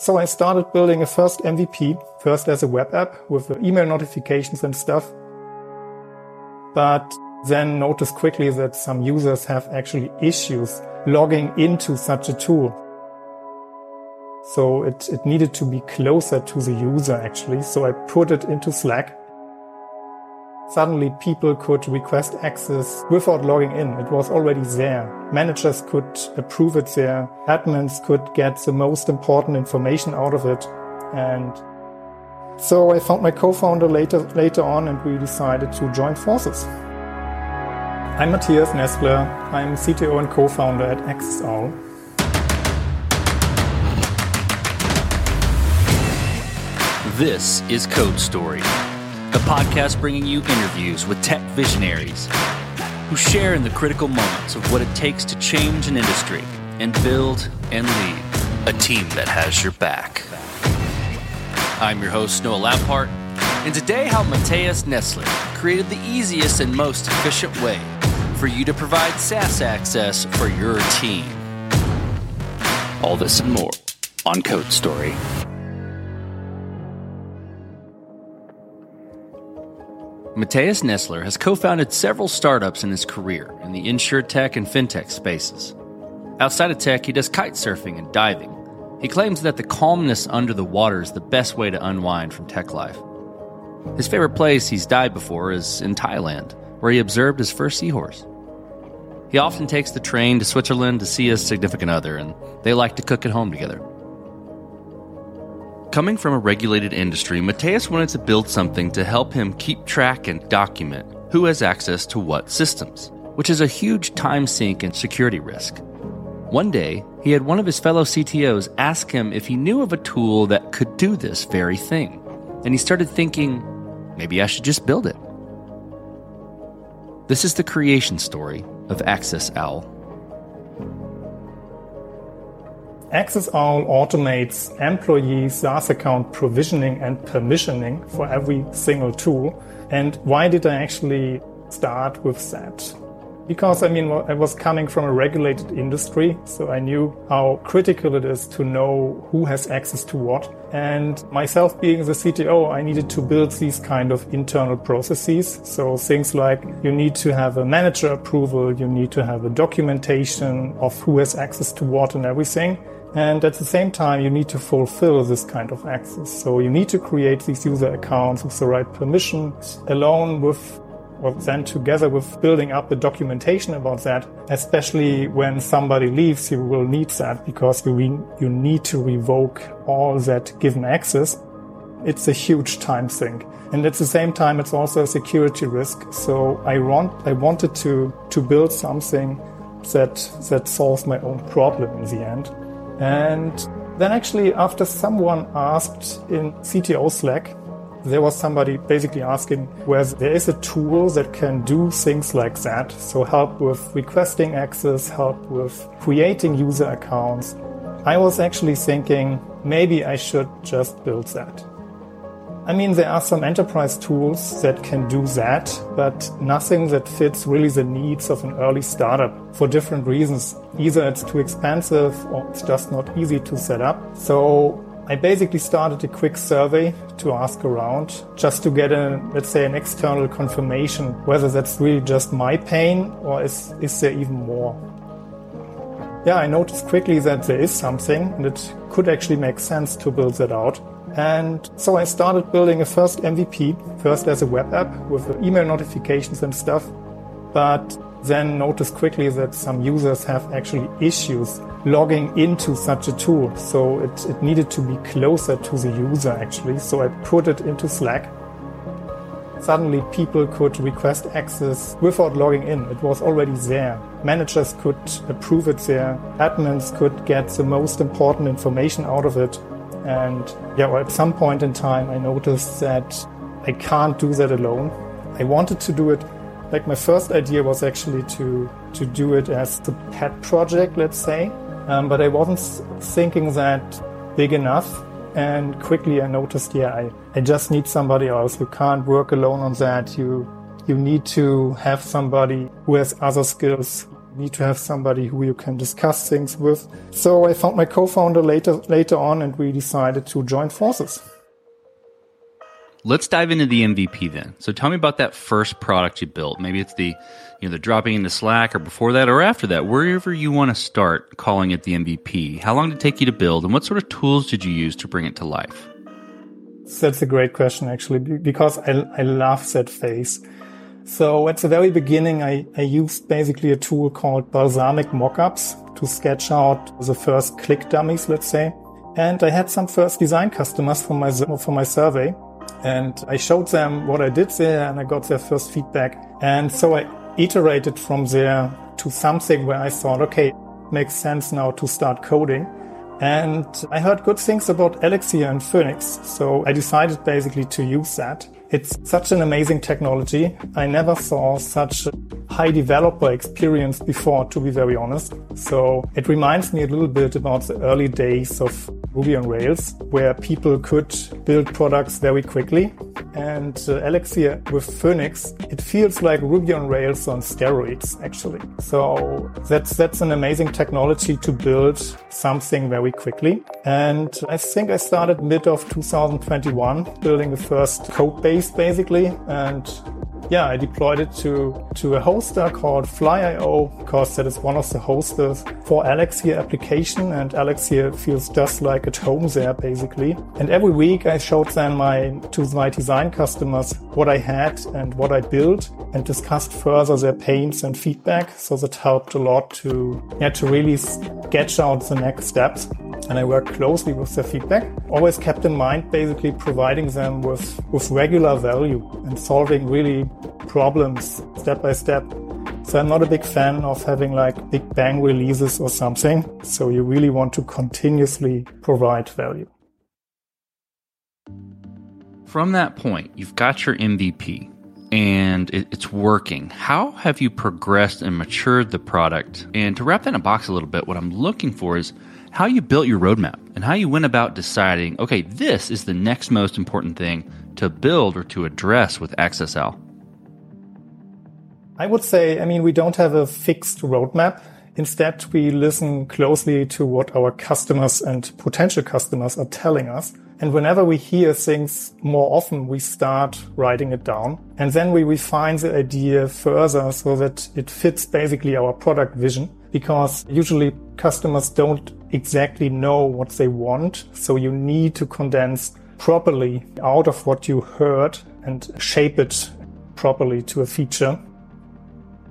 So I started building a first MVP, first as a web app with email notifications and stuff. But then noticed quickly that some users have actually issues logging into such a tool. So it, it needed to be closer to the user actually. So I put it into Slack. Suddenly people could request access without logging in. It was already there. Managers could approve it there. Admins could get the most important information out of it. And so I found my co-founder later, later on and we decided to join forces. I'm Mathias Nestler. I'm CTO and co-founder at AccessOwl. This is Code Story, a podcast bringing you interviews with tech visionaries who share in the critical moments of what it takes to change an industry and build and lead a team that has your back. I'm your host, Noah Labhart, and today how Mathias Nestler created the easiest and most efficient way for you to provide SaaS access for your team. All this and more on Code Story. Mathias Nestler has co founded several startups in his career in the insure tech and fintech spaces. Outside of tech, he does kite surfing and diving. He claims that the calmness under the water is the best way to unwind from tech life. His favorite place he's dived before is in Thailand, where he observed his first seahorse. He often takes the train to Switzerland to see his significant other, and they like to cook at home together. Coming from a regulated industry, Mathias wanted to build something to help him keep track and document who has access to what systems, which is a huge time sink and security risk. One day, he had one of his fellow CTOs ask him if he knew of a tool that could do this very thing. And he started thinking, maybe I should just build it. This is the creation story of AccessOwl. AccessOwl automates employee SaaS account provisioning and permissioning for every single tool. And why did I actually start with that? because I mean, I was coming from a regulated industry, so I knew how critical it is to know who has access to what. And myself being the CTO, I needed to build these kind of internal processes. So things like you need to have a manager approval, you need to have a documentation of who has access to what and everything. And at the same time, you need to fulfill this kind of access. So you need to create these user accounts with the right permissions along with or then together with building up the documentation about that, especially when somebody leaves, you will need that because you, re- you need to revoke all that given access. It's a huge time sink. And at the same time, it's also a security risk. So I want, I wanted to, to build something that, that solves my own problem in the end. And then actually after someone asked in CTO Slack, there was somebody basically asking whether there is a tool that can do things like that. So help with requesting access, help with creating user accounts. I was actually thinking maybe I should just build that. I mean, there are some enterprise tools that can do that, but nothing that fits really the needs of an early startup for different reasons. Either it's too expensive or it's just not easy to set up. So I basically started a quick survey to ask around just to get a, let's say, an external confirmation whether that's really just my pain or is, is there even more? Yeah, I noticed quickly that there is something and it could actually make sense to build that out. And so I started building a first MVP, first as a web app with email notifications and stuff. But then noticed quickly that some users have actually issues logging into such a tool. So it, it needed to be closer to the user actually. So I put it into Slack. Suddenly people could request access without logging in. It was already there. Managers could approve it there. Admins could get the most important information out of it. And yeah, well, at some point in time, I noticed that I can't do that alone. I wanted to do it like my first idea was actually to to do it as the pet project, let's say, um, but I wasn't thinking that big enough. And quickly I noticed, yeah, I, I just need somebody else. You can't work alone on that. You you need to have somebody who has other skills need to have somebody who you can discuss things with. So I found my co-founder later later on and we decided to join forces. Let's dive into the MVP then. So tell me about that first product you built. Maybe it's the you know the dropping into Slack or before that or after that, wherever you want to start calling it the MVP. How long did it take you to build and what sort of tools did you use to bring it to life? That's a great question actually because I, I love that phase. So at the very beginning, I, I used basically a tool called Balsamiq Mockups to sketch out the first click dummies, let's say. And I had some first design customers for my, for my survey. And I showed them what I did there and I got their first feedback. And so I iterated from there to something where I thought, okay, makes sense now to start coding. And I heard good things about Elixir and Phoenix. So I decided basically to use that. It's such an amazing technology. I never saw such high developer experience before, to be very honest. So it reminds me a little bit about the early days of Ruby on Rails, where people could build products very quickly. And uh, with Phoenix, it feels like Ruby on Rails on steroids, actually. So that's, that's an amazing technology to build something very quickly. And I think I started mid of 2021 building the first code base basically. And yeah, I deployed it to, to a hoster called Fly.io because that is one of the hosters for Elixir application and Elixir feels just like at home there basically. And every week I showed them my, to my design customers what I had and what I built and discussed further their pains and feedback. So that helped a lot to, yeah, to really sketch out the next steps and I worked closely with their feedback. Always kept in mind basically providing them with, with regular value and solving really problems step by step. So I'm not a big fan of having like big bang releases or something. So you really want to continuously provide value. From that point, you've got your MVP and it's working. How have you progressed and matured the product? And to wrap that in a box a little bit, what I'm looking for is how you built your roadmap and how you went about deciding, okay, this is the next most important thing to build or to address with AccessOwl. I would say, I mean, we don't have a fixed roadmap. Instead, we listen closely to what our customers and potential customers are telling us. And whenever we hear things more often, we start writing it down. And then we refine the idea further so that it fits basically our product vision. Because usually customers don't exactly know what they want. So you need to condense properly out of what you heard and shape it properly to a feature.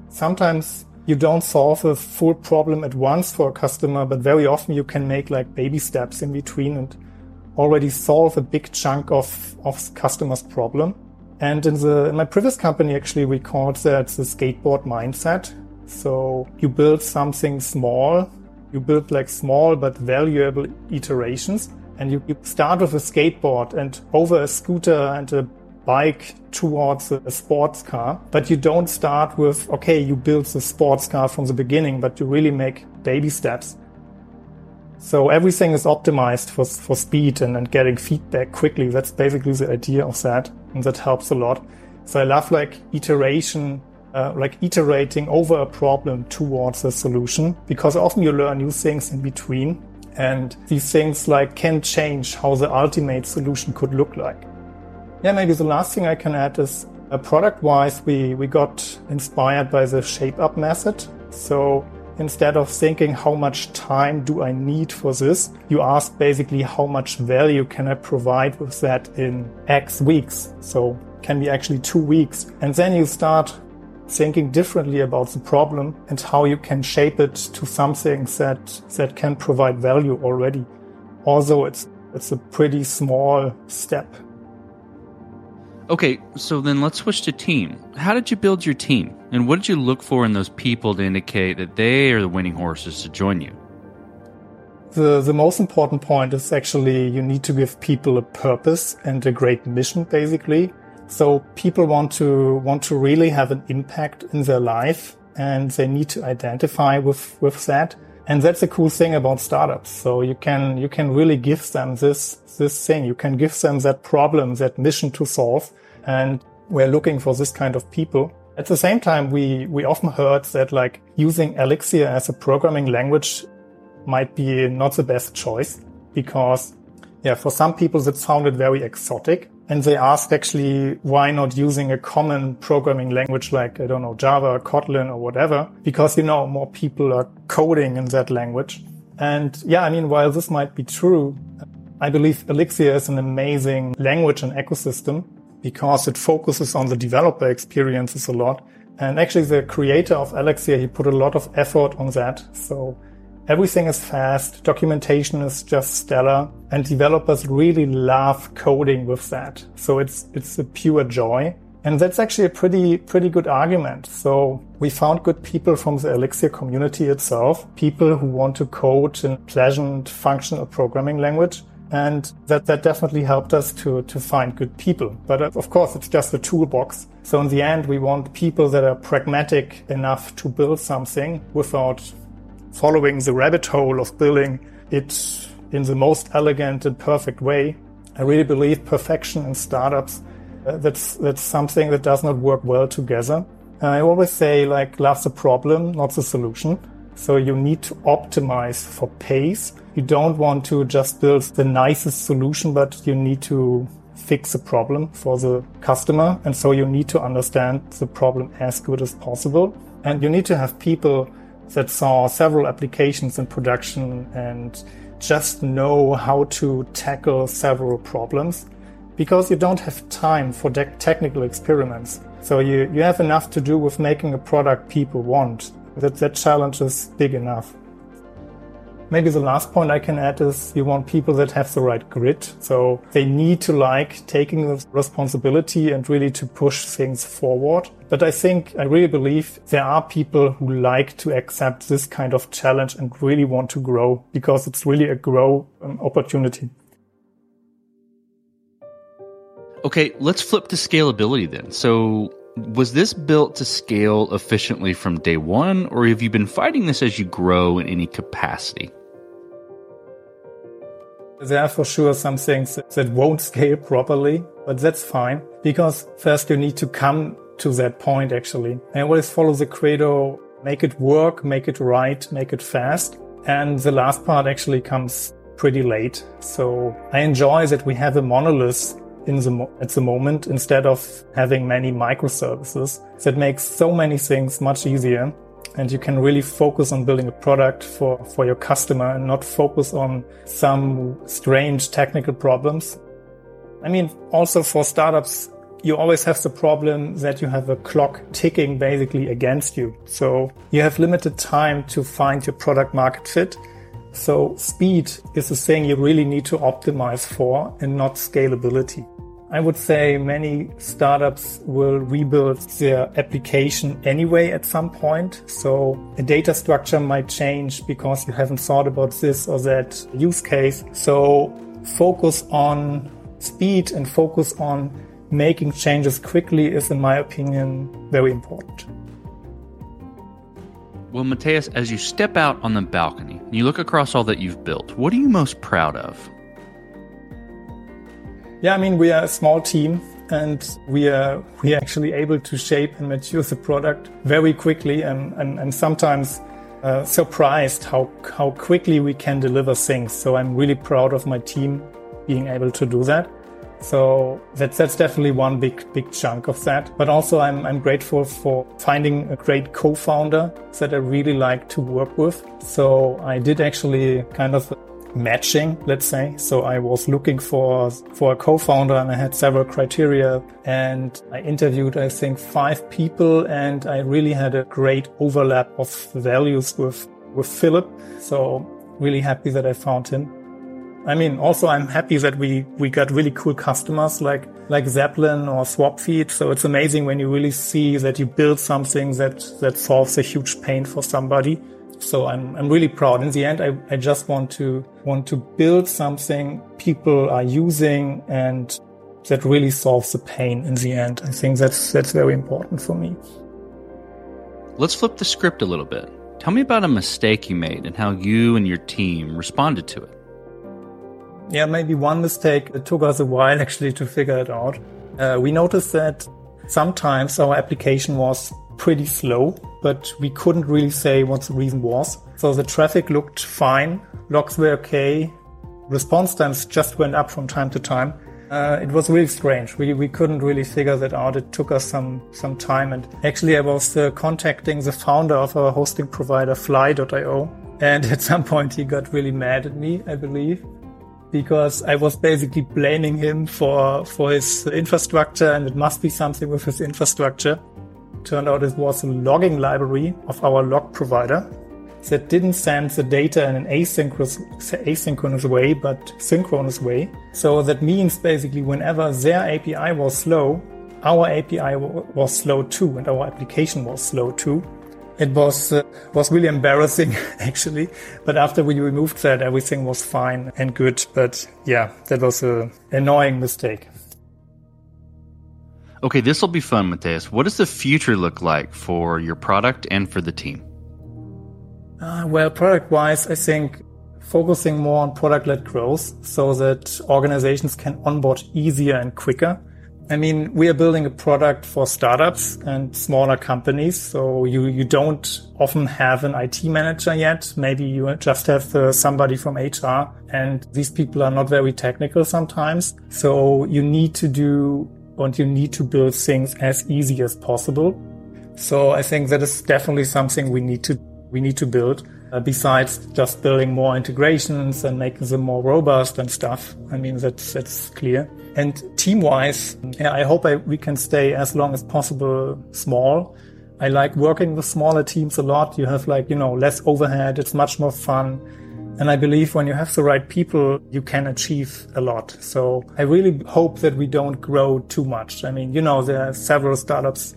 Sometimes you don't solve a full problem at once for a customer, but very often you can make like baby steps in between and already solve a big chunk of, of customer's problem. And in the, in my previous company, actually, we called that the skateboard mindset. So you build something small, you build like small but valuable iterations and you, you start with a skateboard and over a scooter and a bike towards a sports car, but you don't start with, okay, you build the sports car from the beginning, but you really make baby steps. So everything is optimized for, for speed and, and getting feedback quickly. That's basically the idea of that. And that helps a lot. So I love like iteration, uh, like iterating over a problem towards a solution because often you learn new things in between. And these things like can change how the ultimate solution could look like. Yeah, maybe the last thing I can add is uh, product wise, we, we got inspired by the shape up method. So Instead of thinking how much time do I need for this, you ask basically how much value can I provide with that in X weeks. So can be actually two weeks. And then you start thinking differently about the problem and how you can shape it to something that, that can provide value already. Although it's, it's a pretty small step Okay, so then let's switch to team. How did you build your team? And what did you look for in those people to indicate that they are the winning horses to join you? The, the most important point is actually you need to give people a purpose and a great mission, basically. So people want to, want to really have an impact in their life and they need to identify with, with that. And that's a cool thing about startups. So you can, you can really give them this, this thing. You can give them that problem, that mission to solve. And we're looking for this kind of people. At the same time, we, we often heard that like using Elixir as a programming language might be not the best choice because yeah, for some people that sounded very exotic and they asked actually why not using a common programming language like, I don't know, Java, or Kotlin or whatever, because you know, more people are coding in that language. And yeah, I mean, while this might be true, I believe Elixir is an amazing language and ecosystem because it focuses on the developer experiences a lot. And actually the creator of Elixir, he put a lot of effort on that. So everything is fast. Documentation is just stellar and developers really love coding with that. So it's, it's a pure joy. And that's actually a pretty, pretty good argument. So we found good people from the Elixir community itself, people who want to code in pleasant functional programming language and that, that definitely helped us to, to find good people. But uh, of course, it's just a toolbox. So in the end, we want people that are pragmatic enough to build something without following the rabbit hole of building it in the most elegant and perfect way. I really believe perfection in startups, uh, that's, that's something that does not work well together. And I always say like, love the problem, not the solution. So you need to optimize for pace you don't want to just build the nicest solution, but you need to fix a problem for the customer. And so you need to understand the problem as good as possible. And you need to have people that saw several applications in production and just know how to tackle several problems because you don't have time for technical experiments. So you, you have enough to do with making a product people want. That, that challenge is big enough. Maybe the last point I can add is you want people that have the right grit. So they need to like taking the responsibility and really to push things forward. But I think, I really believe there are people who like to accept this kind of challenge and really want to grow because it's really a grow um, opportunity. Okay, let's flip to scalability then. So was this built to scale efficiently from day one, or have you been fighting this as you grow in any capacity? There are for sure some things that won't scale properly, but that's fine because first you need to come to that point actually. I always follow the credo, make it work, make it right, make it fast. And the last part actually comes pretty late. So I enjoy that we have a monolith in the at the moment instead of having many microservices that makes so many things much easier and you can really focus on building a product for, for your customer and not focus on some strange technical problems. I mean, also for startups, you always have the problem that you have a clock ticking basically against you. So you have limited time to find your product market fit. So speed is the thing you really need to optimize for and not scalability. I would say many startups will rebuild their application anyway at some point. So a data structure might change because you haven't thought about this or that use case. So focus on speed and focus on making changes quickly is, in my opinion, very important. Well, Mathias, as you step out on the balcony, and you look across all that you've built, what are you most proud of? Yeah, I mean, we are a small team and we are we are actually able to shape and mature the product very quickly and, and, and sometimes uh, surprised how how quickly we can deliver things. So I'm really proud of my team being able to do that. So that's that's definitely one big big chunk of that. But also I'm I'm grateful for finding a great co-founder that I really like to work with. So I did actually kind of matching, let's say. So I was looking for, for a co-founder and I had several criteria and I interviewed, I think, five people and I really had a great overlap of values with, with Philip. So really happy that I found him. I mean, also I'm happy that we, we got really cool customers like, like Zeppelin or Swapfeed. So it's amazing when you really see that you build something that, that solves a huge pain for somebody. So I'm, I'm really proud. In the end, I, I just want to, want to build something people are using and that really solves the pain in the end. I think that's, that's very important for me. Let's flip the script a little bit. Tell me about a mistake you made and how you and your team responded to it. Yeah, maybe one mistake. It took us a while actually to figure it out. Uh, we noticed that sometimes our application was pretty slow, but we couldn't really say what the reason was. So the traffic looked fine, logs were okay, response times just went up from time to time. Uh, it was really strange. We, we couldn't really figure that out. It took us some, some time. And actually, I was uh, contacting the founder of our hosting provider, fly.io. And at some point, he got really mad at me, I believe, because I was basically blaming him for, for his infrastructure. And it must be something with his infrastructure. Turned out it was a logging library of our log provider that didn't send the data in an asynchronous, asynchronous way, but synchronous way. So that means basically whenever their API was slow, our API was slow too, and our application was slow too. It was uh, was really embarrassing actually, but after we removed that, everything was fine and good. But yeah, that was a annoying mistake. Okay, this will be fun, Mathias. What does the future look like for your product and for the team? Uh, well, product wise, I think focusing more on product led growth so that organizations can onboard easier and quicker. I mean, we are building a product for startups and smaller companies. So you, you don't often have an IT manager yet. Maybe you just have uh, somebody from HR and these people are not very technical sometimes. So you need to do and you need to build things as easy as possible. So I think that is definitely something we need to we need to build uh, besides just building more integrations and making them more robust and stuff. I mean, that's, that's clear. And team wise, yeah, I hope I, we can stay as long as possible small. I like working with smaller teams a lot. You have like, you know, less overhead. It's much more fun. And I believe when you have the right people, you can achieve a lot. So I really hope that we don't grow too much. I mean, you know, there are several startups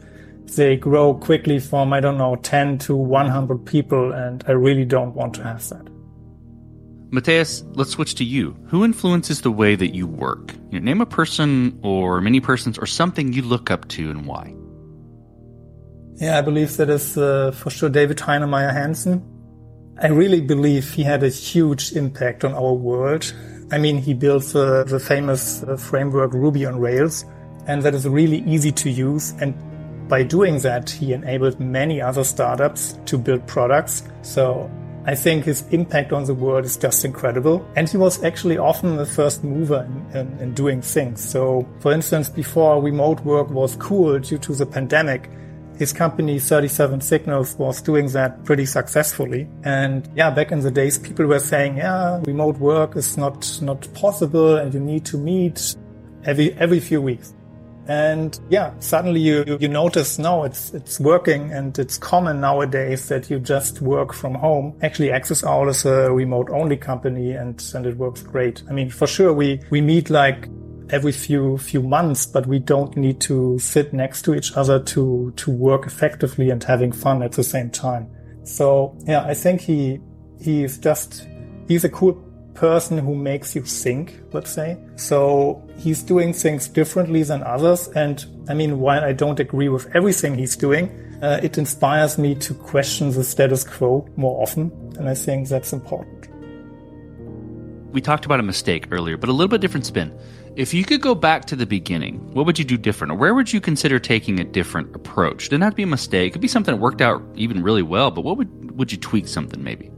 they grow quickly from, I don't know, 10 to 100 people, and I really don't want to have that. Mathias, let's switch to you. Who influences the way that you work? You know, name a person or many persons or something you look up to and why. Yeah, I believe that is uh, for sure David Heinemeier Hansson. I really believe he had a huge impact on our world. I mean, he built uh, the famous uh, framework Ruby on Rails, and that is really easy to use and by doing that, he enabled many other startups to build products. So I think his impact on the world is just incredible. And he was actually often the first mover in, in, in, doing things. So, for instance, before remote work was cool due to the pandemic, his company 37 Signals was doing that pretty successfully. And yeah, back in the days, people were saying, yeah, remote work is not, not possible and you need to meet every, every few weeks. And yeah, suddenly you, you notice no, it's, it's working and it's common nowadays that you just work from home. Actually, Access Owl is a remote only company and, and it works great. I mean, for sure, we, we meet like every few, few months, but we don't need to sit next to each other to, to work effectively and having fun at the same time. So yeah, I think he, he's just, he's a cool person who makes you think, let's say. So he's doing things differently than others. And I mean, while I don't agree with everything he's doing, uh, it inspires me to question the status quo more often. And I think that's important. We talked about a mistake earlier, but a little bit different spin. If you could go back to the beginning, what would you do different? Or where would you consider taking a different approach? It didn't have to be a mistake. It could be something that worked out even really well, but what would, would you tweak something maybe?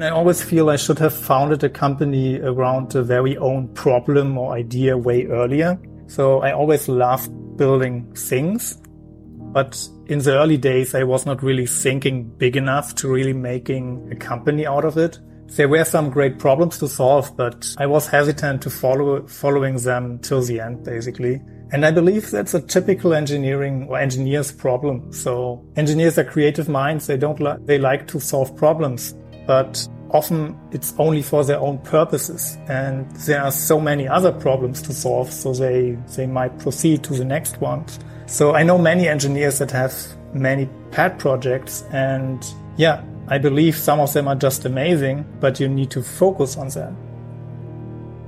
I always feel I should have founded a company around a very own problem or idea way earlier. So I always loved building things. But in the early days, I was not really thinking big enough to really making a company out of it. There were some great problems to solve, but I was hesitant to follow following them till the end, basically. And I believe that's a typical engineering or engineer's problem. So engineers are creative minds. They don't like, they like to solve problems but often it's only for their own purposes. And there are so many other problems to solve, so they, they might proceed to the next one. So I know many engineers that have many pet projects and yeah, I believe some of them are just amazing, but you need to focus on them.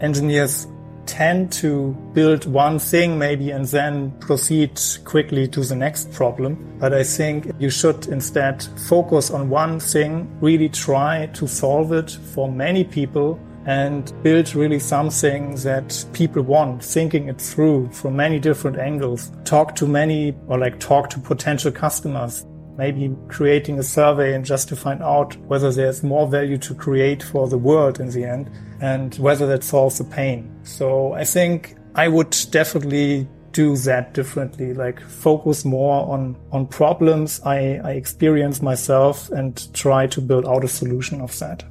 Engineers tend to build one thing maybe and then proceed quickly to the next problem. But I think you should instead focus on one thing, really try to solve it for many people and build really something that people want, thinking it through from many different angles. Talk to many or like talk to potential customers. Maybe creating a survey and just to find out whether there's more value to create for the world in the end and whether that solves the pain. So I think I would definitely do that differently, like focus more on, on problems I, I experience myself and try to build out a solution of that.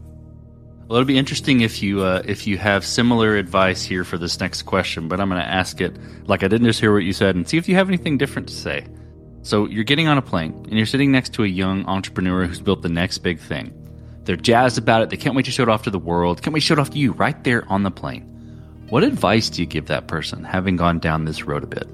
Well, it'll be interesting if you uh, if you have similar advice here for this next question, but I'm going to ask it like I didn't just hear what you said and see if you have anything different to say. So you're getting on a plane and you're sitting next to a young entrepreneur who's built the next big thing. They're jazzed about it. They can't wait to show it off to the world. Can't wait to show it off to you right there on the plane. What advice do you give that person, having gone down this road a bit?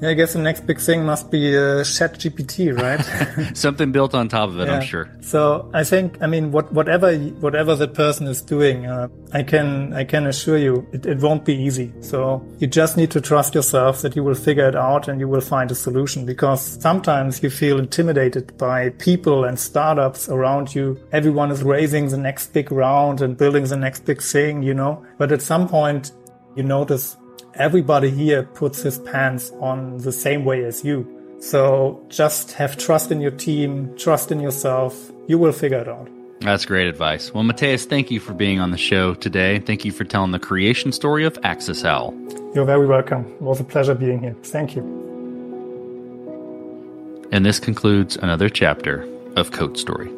Yeah, I guess the next big thing must be uh, ChatGPT, right? Something built on top of it, yeah. I'm sure. So I think, I mean, what, whatever whatever that person is doing, uh, I can I can assure you, it, it won't be easy. So you just need to trust yourself that you will figure it out and you will find a solution. Because sometimes you feel intimidated by people and startups around you. Everyone is raising the next big round and building the next big thing, you know. But at some point, you notice everybody here puts his pants on the same way as you. So just have trust in your team, trust in yourself. You will figure it out. That's great advice. Well, Mathias, thank you for being on the show today. Thank you for telling the creation story of AccessOwl. You're very welcome. It was a pleasure being here. Thank you. And this concludes another chapter of Code Story.